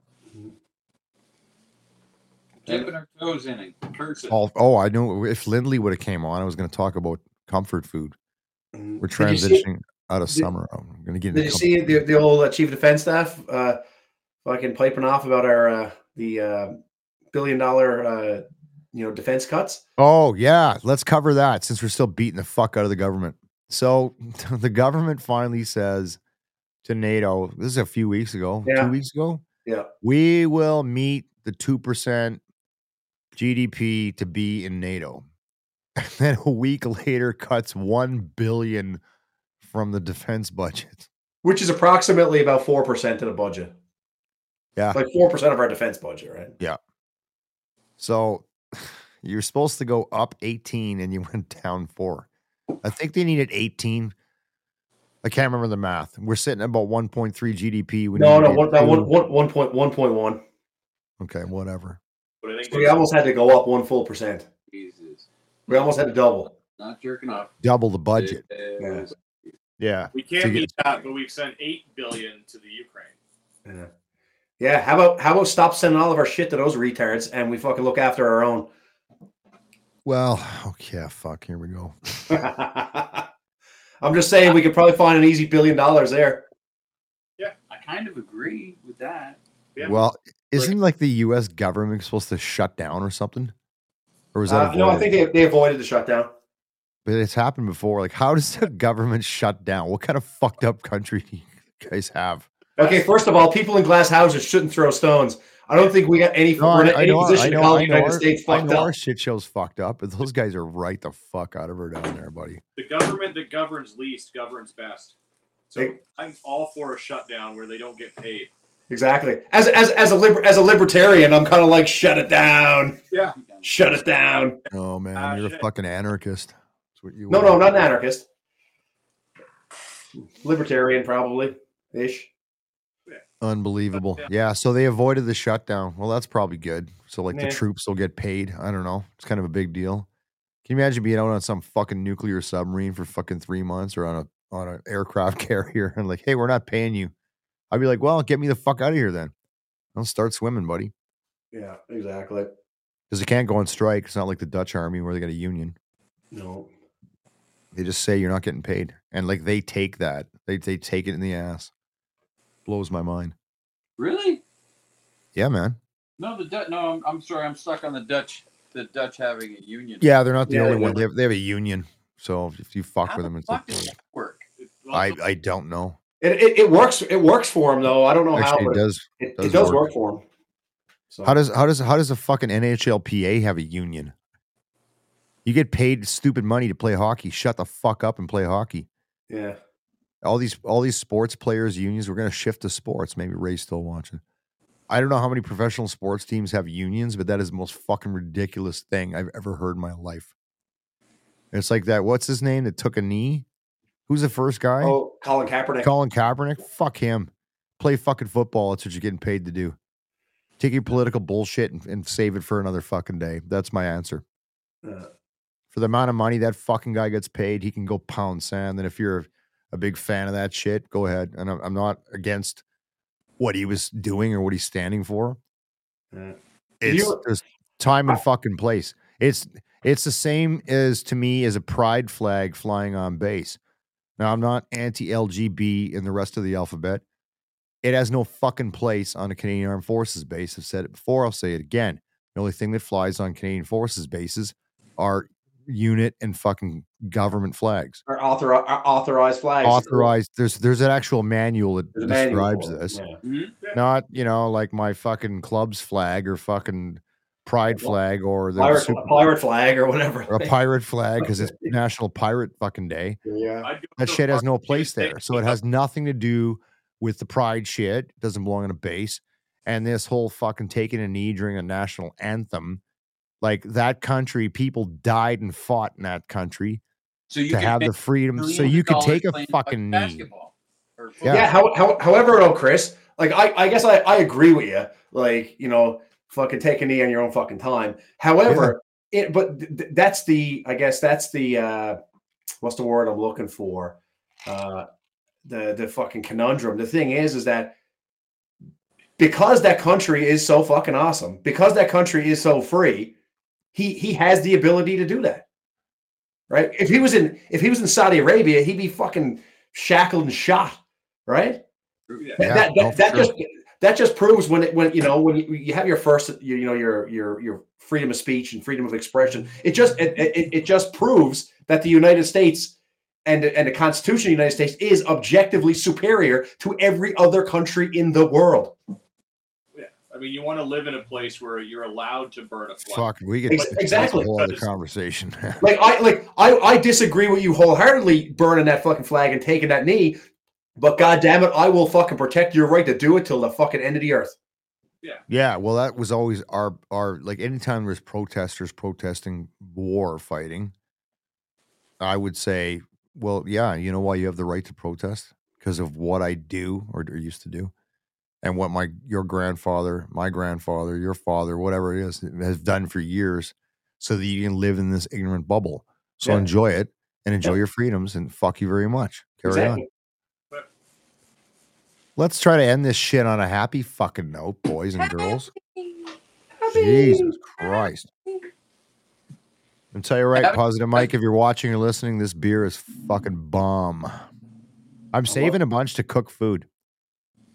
Dipping our toes in and cursing. Oh, oh, I know. If Lindley would have came on, I was going to talk about comfort food. We're Did see- transitioning out of did- summer. I'm going to get into Did you see the, the old uh, chief of defense staff uh, fucking piping off about our uh, the uh, billion dollar uh, you know defense cuts? Oh, yeah. Let's cover that since we're still beating the fuck out of the government. So the government finally says to NATO, this is a few weeks ago, Yeah. two weeks ago, Yeah, we will meet the 2% GDP to be in NATO. And then a week later cuts 1 billion from the defense budget. which is approximately about four percent of the budget. Yeah. like four percent of our defense budget, right? Yeah. So you're supposed to go up 18 and you went down 4. I think they needed 18. I can't remember the math. We're sitting at about 1.3 GDP. We No, no, needed one, no, uh, one, two. one, one point one point one. Okay, whatever. But I think So we almost had to go up one full percent. Jesus. We almost had to double. Not jerking off. Double the budget. Yes. Yeah. we can't to get- that, but we've sent eight billion to the Ukraine. Yeah. Yeah. How about how about stop sending all of our shit to those retards and we fucking look after our own? Well, okay, fuck. Here we go. I'm just saying we could probably find an easy billion dollars there. Yeah, I kind of agree with that. Yeah. Well, isn't like the U.S. government supposed to shut down or something? Or was that Uh, no, I think they, they avoided the shutdown. But it's happened before. Like, how does the government shut down? What kind of fucked up country do you guys have? Okay, first of all, people in glass houses shouldn't throw stones. I don't think we got any, No, we're in I, I any know, position I to call the United our, States I fucked know our shit show's fucked up, but those guys are right the fuck out of her down there, buddy. The government that governs least governs best. So Hey. I'm all for a shutdown where they don't get paid. Exactly. As as as a liber, as a libertarian, I'm kind of like shut it down, Yeah. shut it down. Oh man, Ah, you're a fucking anarchist. That's what you No, are. no, not an anarchist. Libertarian, probably ish. Unbelievable. Yeah. Yeah. So they avoided the shutdown. Well, that's probably good. So like Yeah. the troops will get paid. I don't know. It's kind of a big deal. Can you imagine being out on some fucking nuclear submarine for fucking three months or on a on an aircraft carrier and like, hey, we're not paying you. I'd be like, well, get me the fuck out of here then. I'll start swimming, buddy. Yeah, exactly. Because they can't go on strike. It's not like the Dutch army where they got a union. No. They just say you're not getting paid. And like they take that. They they take it in the ass. Blows my mind. Really? Yeah, man. No, the Dutch. No, I'm, I'm sorry. I'm stuck on the Dutch. The Dutch having a union. Yeah, they're not the Yeah, only they one. They have, they have a union. So if you fuck How with the them, it's fuck like, does that work? I, I don't know. It, it, it works. It works for him though. I don't know Actually, how, it does. it, it does does work. work for him. So How does how does how does the fucking NHLPA have a union? You get paid stupid money to play hockey. Shut the fuck up and play hockey. yeah. All these all these sports players unions. We're gonna shift to sports. Maybe Ray's still watching. I don't know how many professional sports teams have unions, but that is the most fucking ridiculous thing I've ever heard in my life. It's like that. What's his name that took a knee? Who's the first guy? Oh, Colin Kaepernick. Colin Kaepernick, fuck him. Play fucking football. That's what you're getting paid to do. Take your political bullshit and, and save it for another fucking day. That's my answer. Uh, For the amount of money that fucking guy gets paid, he can go pound sand. And if you're a big fan of that shit, go ahead. And I'm, I'm not against what he was doing or what he's standing for. uh, It's You- there's time and fucking place. It's it's the same as to me as a pride flag flying on base. Now I'm not anti LGB in the rest of the alphabet. It has no fucking place on a Canadian Armed Forces base. I've said it before. I'll say it again. The only thing that flies on Canadian Forces bases are unit and fucking government flags. or author, our authorized flags. Authorized. There's there's an actual manual that There's a manual describes for it, this not you know like my fucking club's flag or fucking pride flag or the Pirate, super, pirate flag or whatever. or a pirate flag because it's National Pirate fucking Day. yeah. That shit has no place there, so it has nothing to do with the pride shit. It doesn't belong on a base, and this whole fucking taking a knee during a national anthem, like that country, people died and fought in that country So you to have the freedom, so you could take a fucking knee. Yeah. Yeah. how, how, however, though, Chris, like I, I guess I, I agree with you. Like you know, fucking take a knee on your own fucking time. However, it but th- th- that's the I guess that's the uh what's the word I'm looking for? Uh the the fucking conundrum. The thing is, is that because that country is so fucking awesome, because that country is so free, he he has the ability to do that. Right? If he was in if he was in Saudi Arabia, he'd be fucking shackled and shot. Right? Yeah. That, that, no, that sure. just that just proves when it when you know when you, you have your first you, you know your your your freedom of speech and freedom of expression it just it, it, it just proves that the United States and and the Constitution of the United States is objectively superior to every other country in the world. I mean, you want to live in a place where you're allowed to burn a flag. Fuck, we get exactly. That's a whole other conversation. Like I like I I disagree with you wholeheartedly burning that fucking flag and taking that knee, but god damn it, I will fucking protect your right to do it till the fucking end of the earth. Yeah. Yeah, well, that was always our our like anytime there's protesters protesting war fighting, I would say, well, yeah, you know why you have the right to protest because of what I do or, or used to do, and what my your grandfather, my grandfather, your father, whatever it is, has done for years, so that you can live in this ignorant bubble. So Yeah. enjoy it and enjoy Yeah. your freedoms, and fuck you very much. Carry on. Exactly. Let's try to end this shit on a happy fucking note, boys and girls. Jesus Christ. And tell you right, positive Mike, if you're watching or listening, this beer is fucking bomb. I'm saving a bunch to cook food.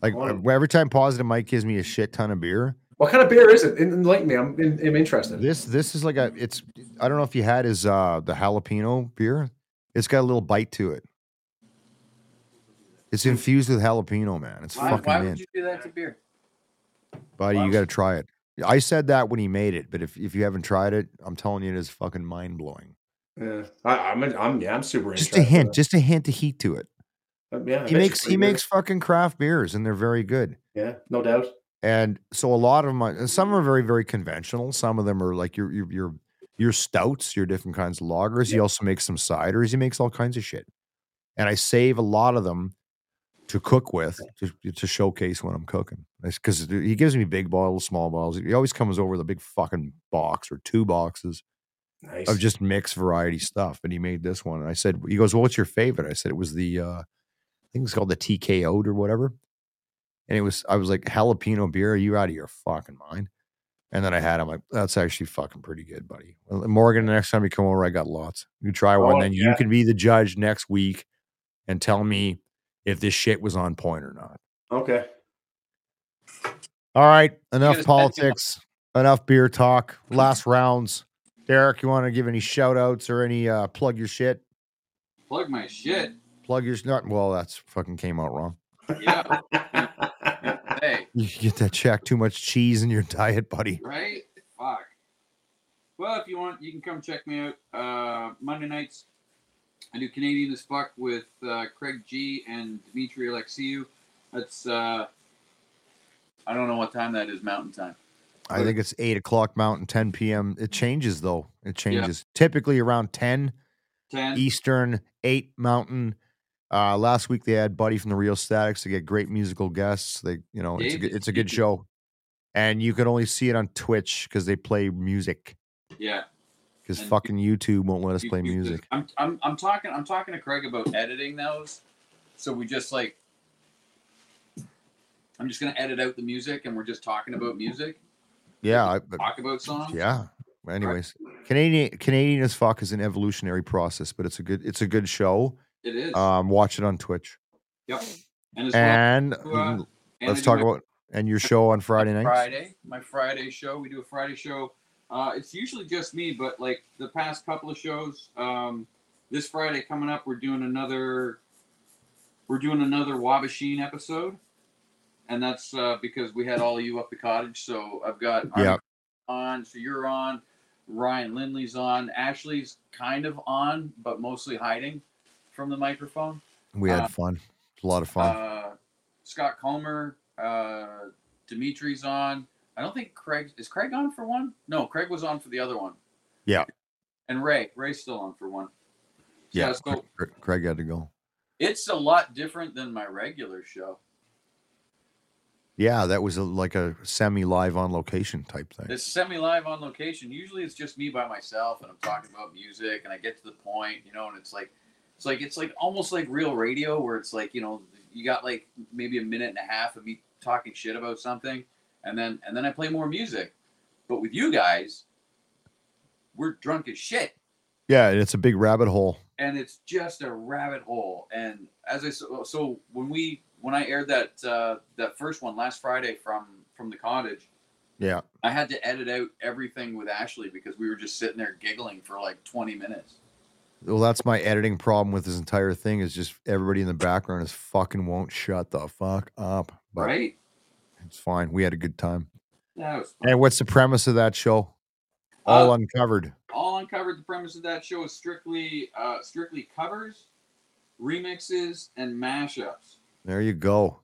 Like Wow. uh, every time positive Mike gives me a shit ton of beer, What kind of beer is it? Enlighten me. I'm, I'm I'm interested. this this is like a it's I don't know if you had his uh the jalapeno beer. It's got a little bite to it. It's infused with jalapeno, man. It's Why, fucking why mint. would you do that to beer? Buddy, Wow. you got to try it. I said that when he made it, but if, if you haven't tried it, I'm telling you, it is fucking mind blowing. Yeah, I, I'm I'm yeah, I'm super Just interested. a hint, just a hint of heat to it. Uh, yeah, He makes he good. makes fucking craft beers, and they're very good. yeah, no doubt. And so a lot of them, are- some are very very conventional. Some of them are like your your your your stouts, your different kinds of lagers. He also makes some ciders. He makes all kinds of shit. and I save a lot of them to cook with to, to showcase when I'm cooking. Because he gives me big bottles, small bottles. He always comes over with a big fucking box or two boxes Nice. of just mixed variety stuff. And he made this one. And I said, he goes, well, what's your favorite? I said, it was the, uh, think it's called the TKO or whatever. And it was, I was like, jalapeno beer. Are you out of your fucking mind? And then I had, I'm like, that's actually fucking pretty good, buddy. Morgan, the next time you come over, I got lots. You try one, Oh, then you can be the judge next week and tell me if this shit was on point or not. okay. All right, enough gotta spend too politics, enough beer talk. Last rounds. Derek, you want to give any shout outs or any uh plug your shit? Plug my shit. Plug your not well, that's fucking came out wrong. Yeah. hey, You get that check. Too much cheese in your diet, buddy. right? Fuck. Well, if you want, you can come check me out. Uh, Monday nights, I do Canadian as fuck with uh, Craig G and Dimitri Alexiou. That's uh, I don't know what time that is, Mountain Time. I think it's eight o'clock Mountain, 10 p.m. It changes though. It changes. Typically around 10 Ten. Eastern, 8 Mountain. Uh, last week they had Buddy from the Real Statics. They get great musical guests. They, you know, it's a good, it's a good show. And you can only see it on Twitch because they play music. Yeah. Because fucking YouTube won't let us play music. I'm, I'm, I'm talking I'm talking to Craig about editing those. So we just like I'm just gonna edit out the music and we're just talking about music, Yeah, I, but- talk about songs. yeah. Anyways, Canadian Canadian as fuck is an evolutionary process, but it's a good it's a good show. It is. Um, watch it on Twitch. yep. And as well, uh, and let's talk my- about and your show on Friday nights. Friday, my Friday show. We do a Friday show. Uh, it's usually just me, but like the past couple of shows, um, this Friday coming up, we're doing another. We're doing another Waubaushene episode, and that's uh, because we had all of you up the cottage. So I've got Yeah. on, so you're on. Ryan Lindley's on. Ashley's kind of on, but mostly hiding from the microphone. We had Uh, fun. A lot of fun. Uh, Scott Comer, uh, Dimitri's on. I don't think Craig is Craig on for one. No, Craig was on for the other one. Yeah. And Ray, Ray's still on for one. yeah, so Craig, Craig had to go. it's a lot different than my regular show. Yeah, that was a, like a semi live on location type thing. It's semi-live on location. Usually, it's just me by myself, and I'm talking about music, and I get to the point, you know, and it's like, it's like it's like almost like real radio, where it's like, you know, you got like maybe a minute and a half of me talking shit about something, and then and then I play more music. But with you guys, we're drunk as shit, Yeah, and it's a big rabbit hole. and it's just a rabbit hole. And as I so, so when we when I aired that uh, that first one last Friday from from the cottage. Yeah. I had to edit out everything with Ashley because we were just sitting there giggling for like 20 minutes. Well, that's my editing problem with this entire thing is just everybody in the background is fucking won't shut the fuck up. But right? it's fine. We had a good time. Fun. And what's the premise of that show? All Uh, uncovered. all uncovered. The premise of that show is strictly uh, strictly covers, remixes, and mashups. There you go.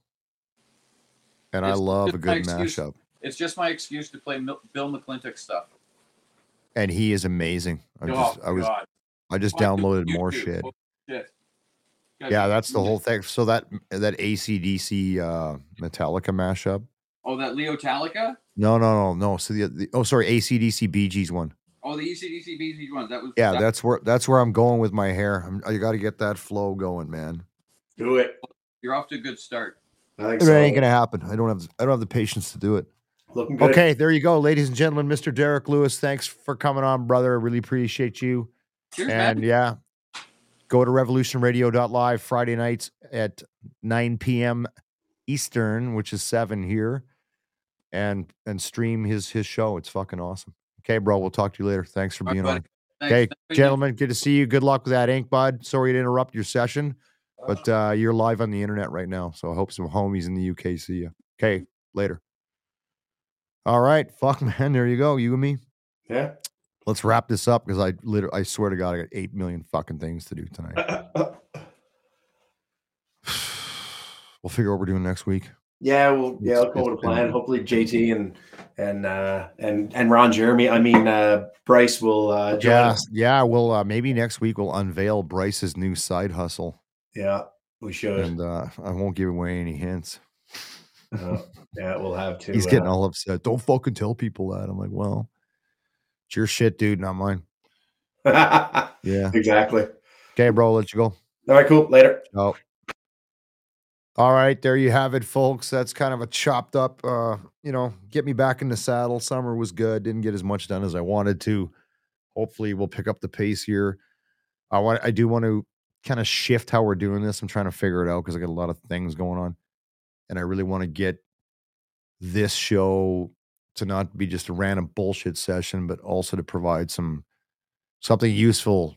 And I love a good mashup. It's just my excuse to play Mil- Bill McClintock stuff. And he is amazing. I oh just I was God! I just Why do downloaded more YouTube? shit. Shit. Yeah, that's the whole thing. So that that ACDC uh Metallica mashup. Oh, that Leo Talica. No, no, no, no. So the, the oh sorry, ACDC Bee Gees one. Oh, the ACDC Bee Gees one. That was Yeah, that- that's where that's where I'm going with my hair. I'm, I got to get that flow going, man. Do it. you're off to a good start. I think It so. ain't gonna happen. I don't have I don't have the patience to do it. Looking good. Okay, there you go, ladies and gentlemen. Mr. Derek Lewis, thanks for coming on, brother. I really appreciate you. Cheers, And man. yeah, go to revolutionradio.live Friday nights at 9 p.m. Eastern, which is 7 here, and and stream his his show. It's fucking awesome. Okay, bro. We'll talk to you later. Thanks for All right, being buddy. on. Thanks. Okay, Thanks gentlemen, good to see you. Good luck with that ink, bud. Sorry to interrupt your session, but uh, you're live on the internet right now. So I hope some homies in the UK see you. Okay, later. All right, fuck, man. There you go. You and me. Yeah. Let's wrap this up because I literally, I swear to God, I got eight million fucking things to do tonight. we'll figure out what we're doing next week. yeah. Well, yeah. I'll go a plan. Hopefully, JT and and uh, and and Ron Jeremy. I mean, uh, Bryce will uh, join Yeah, us. yeah. Well, uh, maybe next week we'll unveil Bryce's new side hustle. Yeah, we should. and uh, I won't give away any hints. Uh, yeah, we'll have to. He's getting uh, all upset. Don't fucking tell people that. I'm like, well, it's your shit, dude, not mine. Yeah. exactly. Okay, bro, let you go. All right, cool. Later. Oh. All right, there you have it, folks. That's kind of a chopped up, uh, you know, get me back in the saddle. Summer was good. Didn't get as much done as I wanted to. Hopefully, we'll pick up the pace here. I want, I do want to kind of shift how we're doing this. I'm trying to figure it out because I got a lot of things going on, and I really want to get this show to not be just a random bullshit session, but also to provide some something useful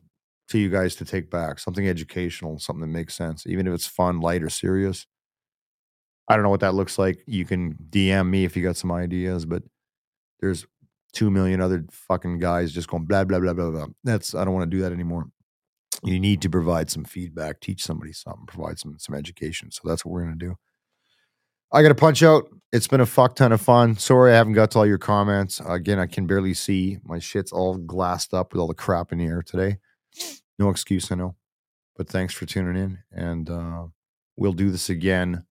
to you guys to take back, something educational, something that makes sense, even if it's fun, light, or serious. I don't know what that looks like. You can DM me if you got some ideas, but there's two million other fucking guys just going blah blah blah blah blah. That's I don't want to do that anymore. You need to provide some feedback, teach somebody something, provide some some education. So that's what we're gonna do. I got to punch out. It's been a fuck ton of fun. Sorry I haven't got to all your comments. Again, I can barely see. My shit's all glassed up with all the crap in the air today. No excuse, I know. But thanks for tuning in. And uh, we'll do this again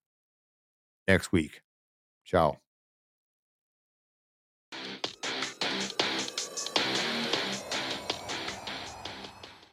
next week. Ciao.